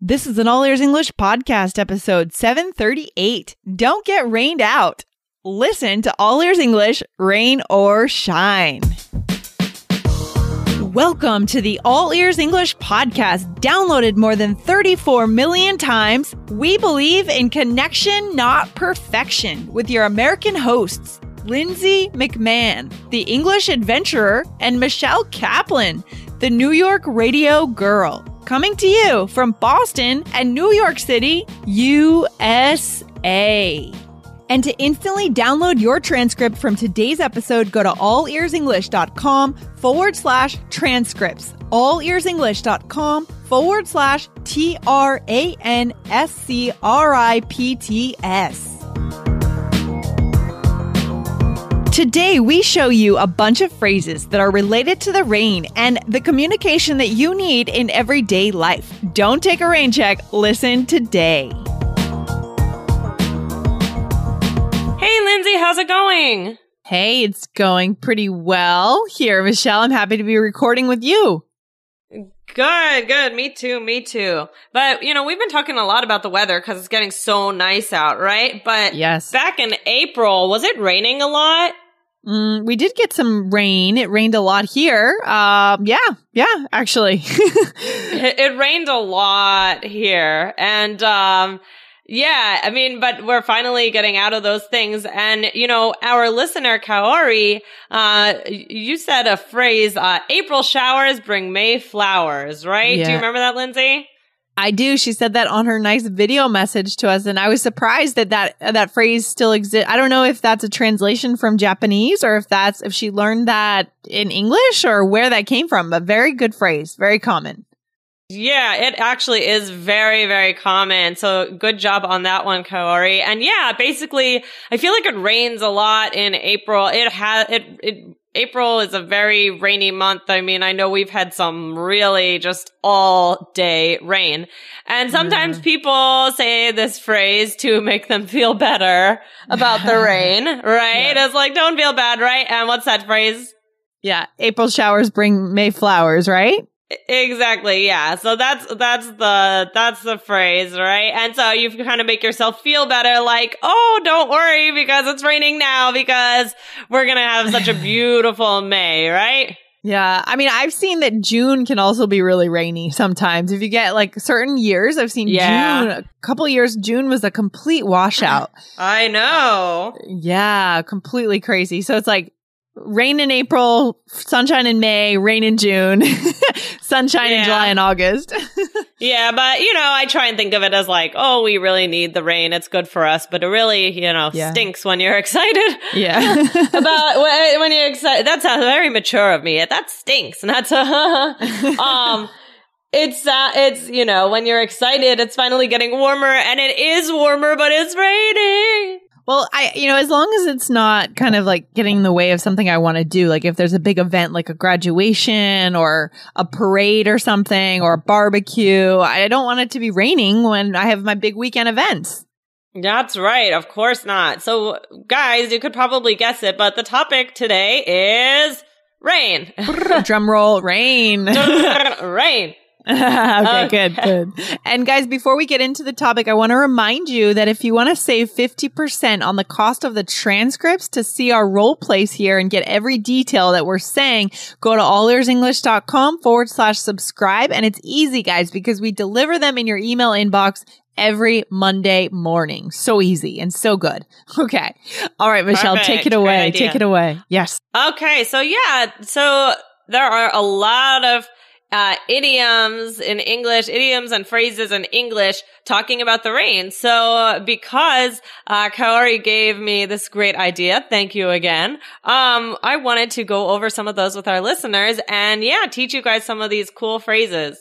This is an All Ears English podcast episode 738. Don't get rained out. Listen to All Ears English, rain or shine. Welcome to the All Ears English podcast, downloaded more than 34 million times. We believe in connection, not perfection, with your American hosts, Lindsay McMahon, the English adventurer, and Michelle Kaplan, the New York radio girl. Coming to you from Boston and New York City, USA. And to instantly download your transcript from today's episode, go to allearsenglish.com forward slash transcripts. Allearsenglish.com forward slash T R A N S C R I P T S. Today, we show you a bunch of phrases that are related to the rain and the communication that you need in everyday life. Don't take a rain check, listen today. Hey, Lindsay, how's it going? Hey, it's going pretty well here, Michelle. I'm happy to be recording with you. Good, good. Me too, me too. But, you know, we've been talking a lot about the weather because it's getting so nice out, right? But yes. back in April, was it raining a lot? Mm, we did get some rain. It rained a lot here. Uh, yeah, yeah, actually. it, it rained a lot here. And, um, yeah, I mean, but we're finally getting out of those things. And, you know, our listener, Kaori, uh, you said a phrase, uh, April showers bring May flowers, right? Yeah. Do you remember that, Lindsay? I do. She said that on her nice video message to us, and I was surprised that that that phrase still exists. I don't know if that's a translation from Japanese or if that's if she learned that in English or where that came from. But very good phrase, very common. Yeah, it actually is very, very common. So good job on that one, Kaori. And yeah, basically, I feel like it rains a lot in April. It has, it, it, April is a very rainy month. I mean, I know we've had some really just all day rain. And sometimes Yeah. people say this phrase to make them feel better about the rain, right? Yeah. It's like, don't feel bad, right? And what's that phrase? Yeah, April showers bring May flowers, right? Exactly. Yeah. So that's, that's the, that's the phrase, right? And so you kind of make yourself feel better, like, oh, don't worry because it's raining now because we're going to have such a beautiful May, right? Yeah, I mean, I've seen that June can also be really rainy sometimes. If you get like certain years, I've seen Yeah. June, a couple years, June was a complete washout. I know. Yeah, completely crazy. So it's like rain in April, sunshine in May, rain in June, sunshine in July and August. Yeah. But, you know, I try and think of it as like, oh, we really need the rain. It's good for us. But it really, you know, Yeah. stinks when you're excited. yeah. about when you're excited. That's uh, very mature of me. That stinks. And that's um. It's uh, it's you know when you're excited, it's finally getting warmer, and it is warmer, but it's raining. Well, I, you know, as long as it's not kind of like getting in the way of something I want to do, like if there's a big event like a graduation or a parade or something or a barbecue, I don't want it to be raining when I have my big weekend events. That's right. Of course not. So, guys, you could probably guess it, but the topic today is rain. Drum roll, rain. rain. okay, good, good. And guys, before we get into the topic, I want to remind you that if you want to save 50% on the cost of the transcripts to see our role plays here and get every detail that we're saying, go to allearsenglish.com forward slash subscribe. And it's easy, guys, because we deliver them in your email inbox every Monday morning. So easy and so good. Okay. All right, Michelle, take it away. Take it away. Yes. Okay, so yeah, so there are a lot of uh, idioms in English, idioms and phrases in English talking about the rain. So because uh, Kaori gave me this great idea, thank you again. Um, I wanted to go over some of those with our listeners and yeah, teach you guys some of these cool phrases.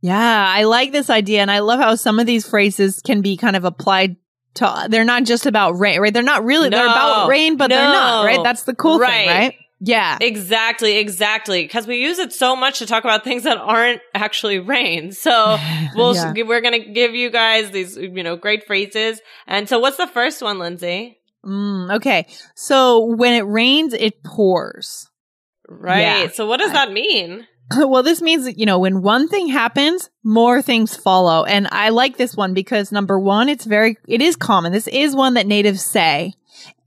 Yeah, I like this idea. And I love how some of these phrases can be kind of applied to, they're not just about rain, right? They're not really, they're about rain, but they're not, right? That's the cool Right. thing, right? Yeah. Exactly, exactly. Because we use it so much to talk about things that aren't actually rain. So we'll Yeah. we're gonna give you guys these you know great phrases. And so, what's the first one, Lindsay? Mm, okay. So when it rains, it pours. Right. Yeah. So, what does I- that mean? well, this means that, you know, when one thing happens, more things follow. And I like this one because number one, it's very, it is common. This is one that natives say.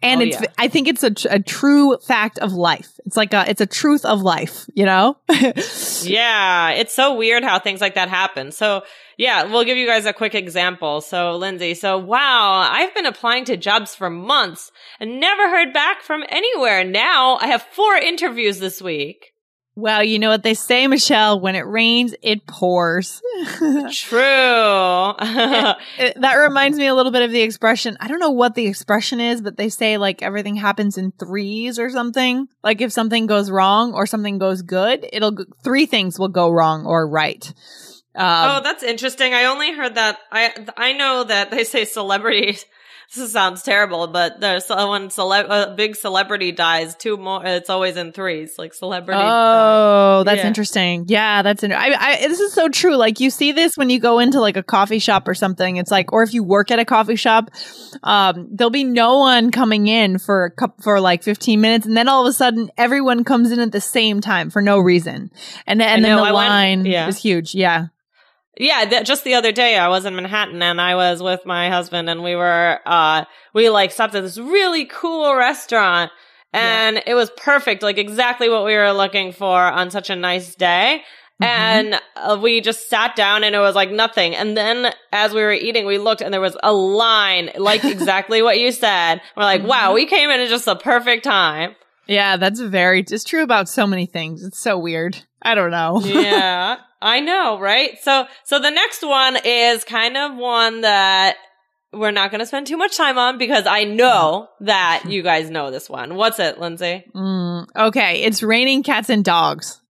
And Oh, it's, yeah. I think it's a, tr- a true fact of life. It's like a, it's a truth of life, you know? Yeah, it's so weird how things like that happen. So, yeah, we'll give you guys a quick example. So, Lindsay, so wow, I've been applying to jobs for months and never heard back from anywhere. Now I have four interviews this week. Well, you know what they say, Michelle, when it rains, it pours. True. It- that reminds me a little bit of the expression. I don't know what the expression is, but they say like everything happens in threes or something. Like if something goes wrong or something goes good, it'll three things will go wrong or right. Um, oh, that's interesting. I only heard that. I I know that they say celebrities. This sounds terrible, but there's so- when cele- a big celebrity dies, two more. It's always in threes, like celebrity. dies. Oh, that's Yeah. interesting. Yeah, that's inter- I, I, this is so true. Like you see this when you go into like a coffee shop or something. It's like, or if you work at a coffee shop, um, there'll be no one coming in for a cup for like 15 minutes, and then all of a sudden everyone comes in at the same time for no reason, and then and I then know, the I went- line yeah. is huge. Yeah. Yeah, th- just the other day I was in Manhattan and I was with my husband and we were uh we like stopped at this really cool restaurant and it was perfect, like exactly what we were looking for on such a nice day. Mhm. And uh, we just sat down and it was like nothing. And then as we were eating, we looked and there was a line, like exactly what you said. We're like, wow, we came in at just the perfect time. Yeah, that's very. It's true about so many things. It's so weird. I don't know. yeah, I know, right? So, so the next one is kind of one that we're not going to spend too much time on because I know that you guys know this one. What's it, Lindsay? Mm, okay, it's raining cats and dogs.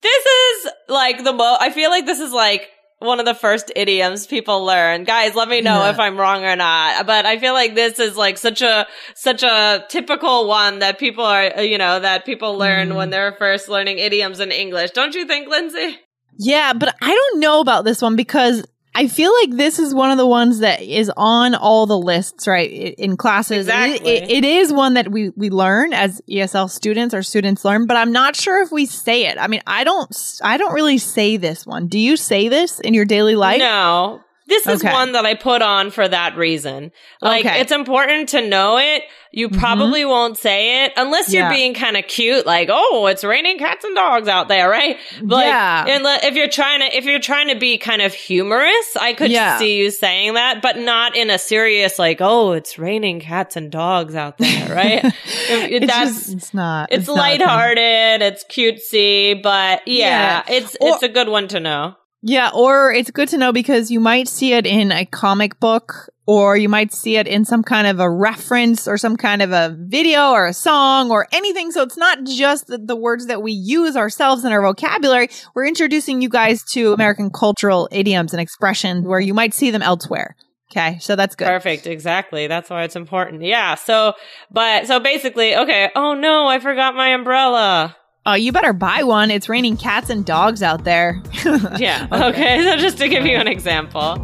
This is like the mo, I feel like this is like one of the first idioms people learn. Guys, let me know Yeah. if I'm wrong or not. But I feel like this is like such a, such a typical one that people are, you know, that people learn Mm. when they're first learning idioms in English. Don't you think, Lindsay? Yeah, but I don't know about this one because I feel like this is one of the ones that is on all the lists, right? In classes, It- Exactly. it- it is one that we we learn as ESL students or students learn, but I'm not sure if we say it. I mean, I don't, I don't really say this one. Do you say this in your daily life? no. This is Okay. one that I put on for that reason. Like, Okay. it's important to know it. You Mhm. probably won't say it unless you're Yeah. being kind of cute, like, oh, it's raining cats and dogs out there, right? Like, Yeah. If you're trying to, if you're trying to be kind of humorous, I could Yeah. see you saying that, but not in a serious, like, oh, it's raining cats and dogs out there, right? It's that's, just- it's not. it's, not thing. lighthearted, it's cutesy, but yeah, it's, Or- it's a good one to know. Yeah, or it's good to know because you might see it in a comic book or you might see it in some kind of a reference or some kind of a video or a song or anything. So it's not just the, the words that we use ourselves in our vocabulary. We're introducing you guys to American cultural idioms and expressions where you might see them elsewhere. Okay, so that's good. Perfect. Exactly. That's why it's important. Yeah. So, but, so basically, okay. Oh no, I forgot my umbrella. Oh, you better buy one. It's raining cats and dogs out there. Yeah. okay. So just to give you an example.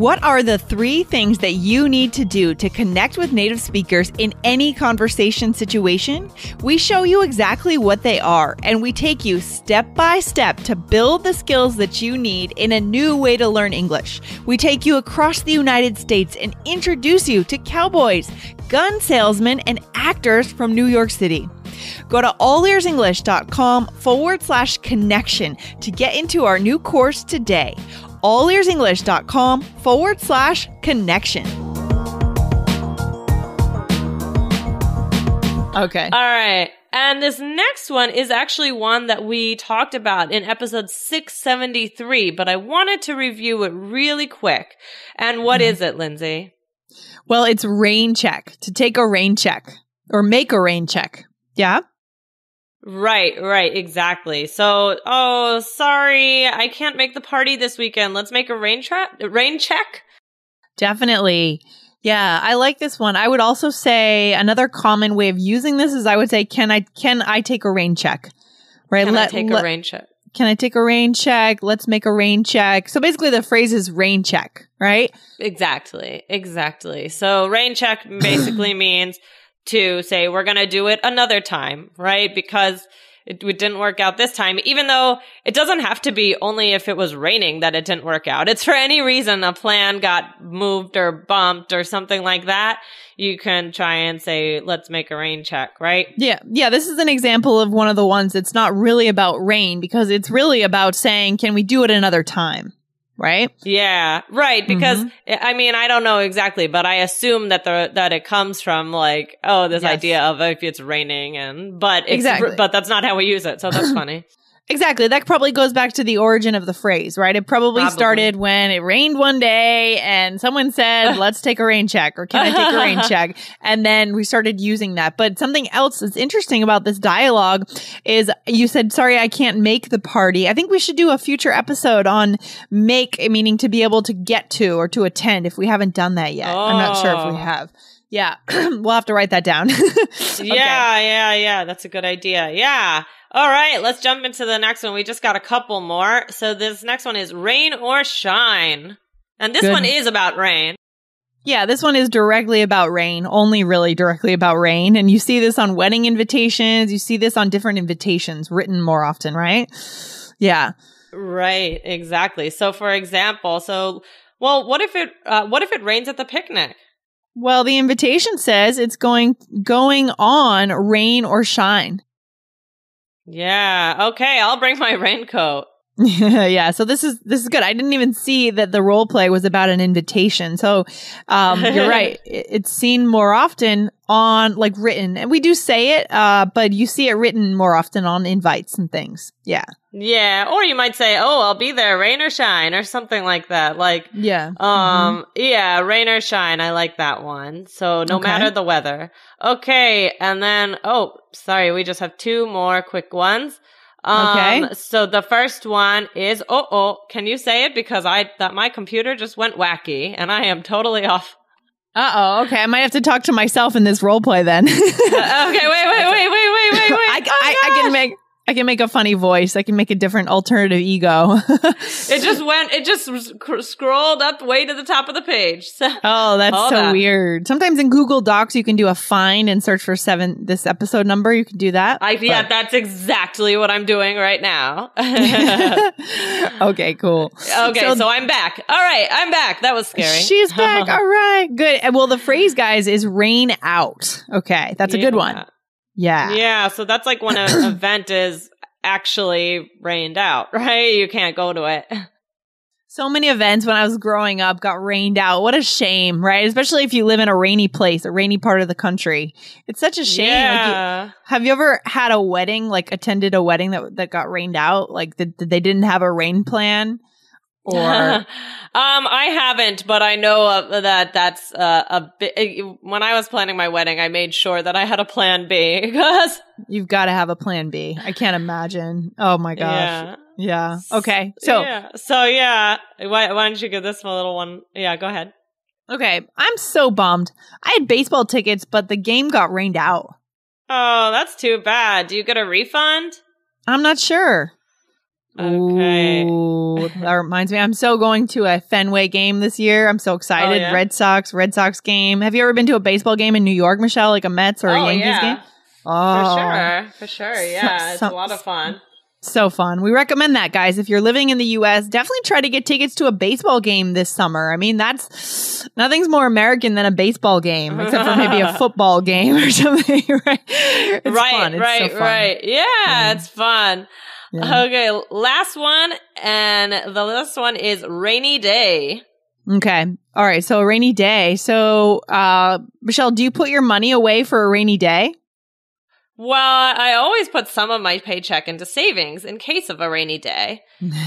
What are the three things that you need to do to connect with native speakers in any conversation situation? We show you exactly what they are, and we take you step by step to build the skills that you need in a new way to learn English. We take you across the United States and introduce you to cowboys, gun salesmen, and actors from New York City. Go to allearsenglish.com forward slash connection to get into our new course today. allearsenglish.com forward slash connection. Okay. All right. And this next one is actually one that we talked about in episode 673, but I wanted to review it really quick. And what is it, Lindsay? Well, it's rain check to take a rain check or make a rain check. Yeah. Right, right, exactly. So, oh, sorry, I can't make the party this weekend. Let's make a rain tra- rain check. Definitely. Yeah, I like this one. I would also say another common way of using this is I would say, can I can I take a rain check? Right. Can I Let- take let- a rain check? Can I take a rain check? Let's make a rain check. So basically the phrase is rain check, right? Exactly, exactly. So rain check basically means to say we're going to do it another time, right? Because it, it didn't work out this time, even though it doesn't have to be only if it was raining that it didn't work out. It's for any reason a plan got moved or bumped or something like that. You can try and say, let's make a rain check, right? Yeah. Yeah. This is an example of one of the ones that's not really about rain because it's really about saying, can we do it another time? Right? Yeah, right. Because mm-hmm. I mean, I don't know exactly, but I assume that the that it comes from like, oh, this yes. idea of if it's raining and but exactly. but that's not how we use it. So that's funny. Exactly. That probably goes back to the origin of the phrase, right? It probably, probably, started when it rained one day and someone said, let's take a rain check or can I take a rain check? And then we started using that. But something else that's interesting about this dialogue is you said, sorry, I can't make the party. I think we should do a future episode on make, meaning to be able to get to or to attend if we haven't done that yet. Oh. I'm not sure if we oh. have. Yeah. we'll have to write that down. okay. Yeah, yeah, yeah. That's a good idea. Yeah. All right, let's jump into the next one. We just got a couple more. So this next one is rain or shine. And this Good. one is about rain. Yeah, this one is directly about rain, only really directly about rain. And you see this on wedding invitations. You see this on different invitations written more often, right? Yeah. Right, exactly. So for example, so, well, what if it, uh, what if it rains at the picnic? Well, the invitation says it's going, going on rain or shine. Yeah. Okay. I'll bring my raincoat. yeah, so this is this is good. I didn't even see that the role play was about an invitation. So um, you're right; it's seen more often on like written, and we do say it, uh, but you see it written more often on invites and things. Yeah, yeah, or you might say, "Oh, I'll be there, rain or shine," or something like that. Like, yeah, um, mm-hmm. yeah, rain or shine. I like that one. So no okay. matter the weather. Okay, and then oh, sorry, we just have two more quick ones. Um, okay. So the first one is oh oh. Can you say it because I that my computer just went wacky and I am totally off. Uh oh. Okay, I might have to talk to myself in this role play then. uh, okay. Wait. Wait. Wait. Wait. Wait. Wait. Wait. I, oh, I, I can make. I can make a funny voice. I can make a different alternative ego. it just went, it just sc- scrolled up way to the top of the page. So, oh, that's so that. weird. Sometimes in Google Docs, you can do a find and search for seven, this episode number. You can do that. I, yeah, that's exactly what I'm doing right now. okay, cool. Okay, so, so, I'm back. All right, I'm back. That was scary. She's back. All right, good. Well, the phrase, guys, is rain out. Okay, that's a good one. Yeah. Yeah. So that's like when an event is actually rained out, right? You can't go to it. So many events when I was growing up got rained out. What a shame, right? Especially if you live in a rainy place, a rainy part of the country. It's such a shame. Yeah. Like you, have you ever had a wedding, like attended a wedding that that got rained out? Like did they didn't have a rain plan? Or um, I haven't, but I know that that's uh, a bit. Uh, when I was planning my wedding, I made sure that I had a plan B because you've got to have a plan B. I can't imagine. Oh my gosh. Yeah. yeah. Okay. So yeah. So yeah. Why, why don't you give this a little one? Yeah. Go ahead. Okay. I'm so bummed. I had baseball tickets, but the game got rained out. Oh, that's too bad. Do you get a refund? I'm not sure. Okay. Ooh, that reminds me. I'm so going to a Fenway game this year. I'm so excited. Oh, yeah? Red Sox, Red Sox game. Have you ever been to a baseball game in New York, Michelle? Like a Mets or oh, a Yankees yeah. game? Oh, for sure. For sure. Yeah. So, it's a lot of fun. So fun. We recommend that, guys. If you're living in the US, definitely try to get tickets to a baseball game this summer. I mean, that's nothing's more American than a baseball game, except for maybe a football game or something, right? It's right, fun. It's right, so fun. right. Yeah, mm. it's fun. Yeah. Okay, last one, and the last one is rainy day. Okay. All right. So a rainy day. So, uh, Michelle, do you put your money away for a rainy day? Well, I always put some of my paycheck into savings in case of a rainy day.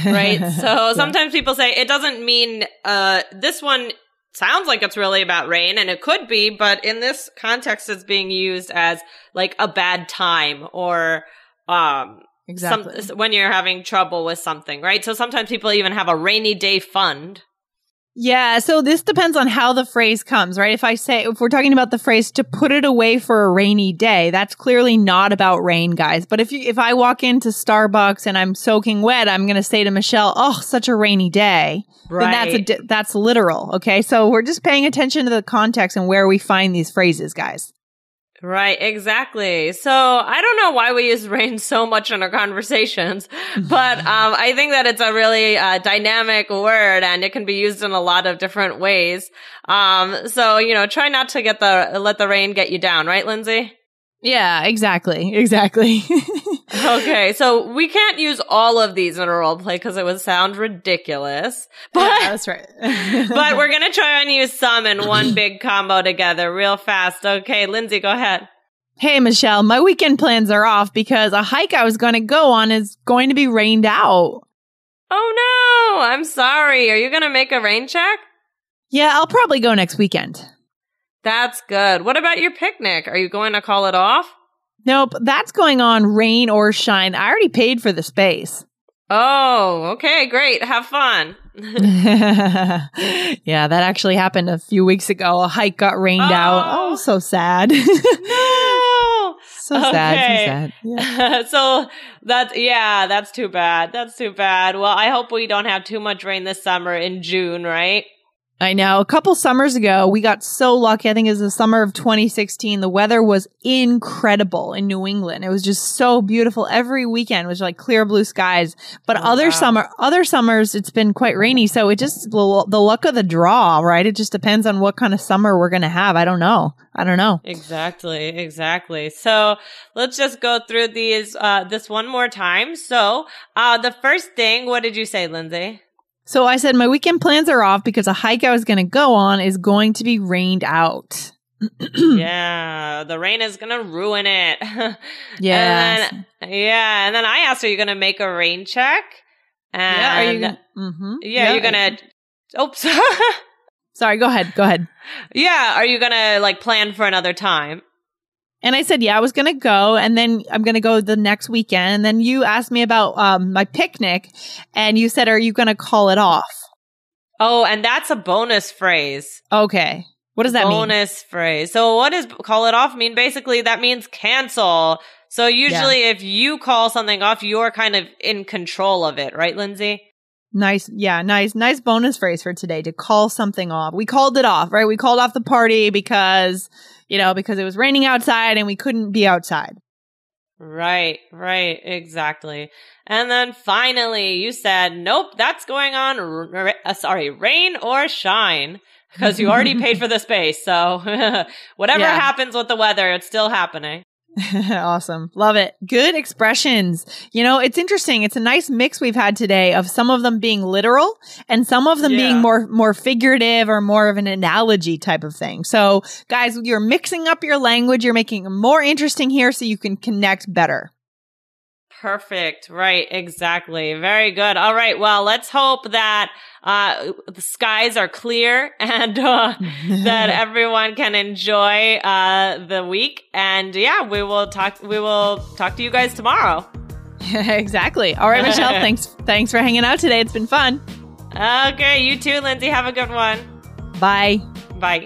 Right. so sometimes people say it doesn't mean, uh, this one sounds like it's really about rain and it could be, but in this context, it's being used as like a bad time or, um, Exactly. Some, when you're having trouble with something, right? So sometimes people even have a rainy day fund. Yeah, so this depends on how the phrase comes, right? If I say, if we're talking about the phrase to put it away for a rainy day, that's clearly not about rain, guys. But if you, if I walk into Starbucks and I'm soaking wet, I'm going to say to Michelle, oh, such a rainy day. Right. Then that's a, that's literal. Okay. So we're just paying attention to the context and where we find these phrases, guys. Right, exactly. So I don't know why we use rain so much in our conversations, but um, I think that it's a really uh, dynamic word and it can be used in a lot of different ways. Um, so you know, try not to get the let the rain get you down, right, Lindsay? Yeah, exactly, exactly. okay, so we can't use all of these in a role play because it would sound ridiculous. But yeah, that's right. but we're gonna try and use some in one big combo together real fast. Okay, Lindsay, go ahead. Hey, Michelle, my weekend plans are off because a hike I was going to go on is going to be rained out. Oh no, I'm sorry. Are you going to make a rain check? Yeah, I'll probably go next weekend. That's good. What about your picnic? Are you going to call it off? Nope, that's going on rain or shine. I already paid for the space. Oh, okay, great. Have fun. yeah, that actually happened a few weeks ago. A hike got rained Oh. out. Oh, so sad. no. so sad. So sad. Yeah. so that's yeah, that's too bad. That's too bad. Well, I hope we don't have too much rain this summer in June, right? I know. A couple summers ago, we got so lucky. I think it was the summer of 2016. The weather was incredible in New England. It was just so beautiful. Every weekend was like clear blue skies. But Oh, other wow. summer, other summers, it's been quite rainy. So it just the, the luck of the draw, right? It just depends on what kind of summer we're gonna have. I don't know. I don't know. Exactly, exactly. So let's just go through these uh this one more time. So uh the first thing, what did you say, Lindsay? So I said my weekend plans are off because a hike I was gonna go on is going to be rained out. yeah, the rain is gonna ruin it. yeah, yeah, and then I asked, are you gonna make a rain check? And Yeah. Are you? Gonna, mm-hmm. yeah, you're gonna. Oops. Sorry. Go ahead. Go ahead. yeah, are you gonna like plan for another time? And I said, yeah, I was going to go and then I'm going to go the next weekend. And then you asked me about um, my picnic and you said, are you going to call it off? Oh, and that's a bonus phrase. Okay. What does that mean? bonus phrase. So what does call it off mean? Basically, that means cancel. So usually if you call something off, you're kind of in control of it, right, Lindsay? Nice. Yeah. Nice. Nice bonus phrase for today to call something off. We called it off, right? We called off the party because, you know, because it was raining outside and we couldn't be outside. Right, right, exactly. And then finally, you said, nope, that's going on, r- r- uh, sorry, rain or shine. Because you already paid for the space. So whatever Yeah. happens with the weather, it's still happening. awesome. Love it. Good expressions. You know, it's interesting. It's a nice mix we've had today of some of them being literal and some of them Yeah. being more more figurative or more of an analogy type of thing. So, guys, you're mixing up your language, you're making it more interesting here so you can connect better. Perfect. Right. Exactly. Very good. All right. Well, let's hope that uh, the skies are clear and uh, that everyone can enjoy uh, the week. And yeah, we will talk. We will talk to you guys tomorrow. exactly. All right, Michelle, thanks thanks for hanging out today. It's been fun. Okay. You too, Lindsay. Have a good one. Bye. Bye.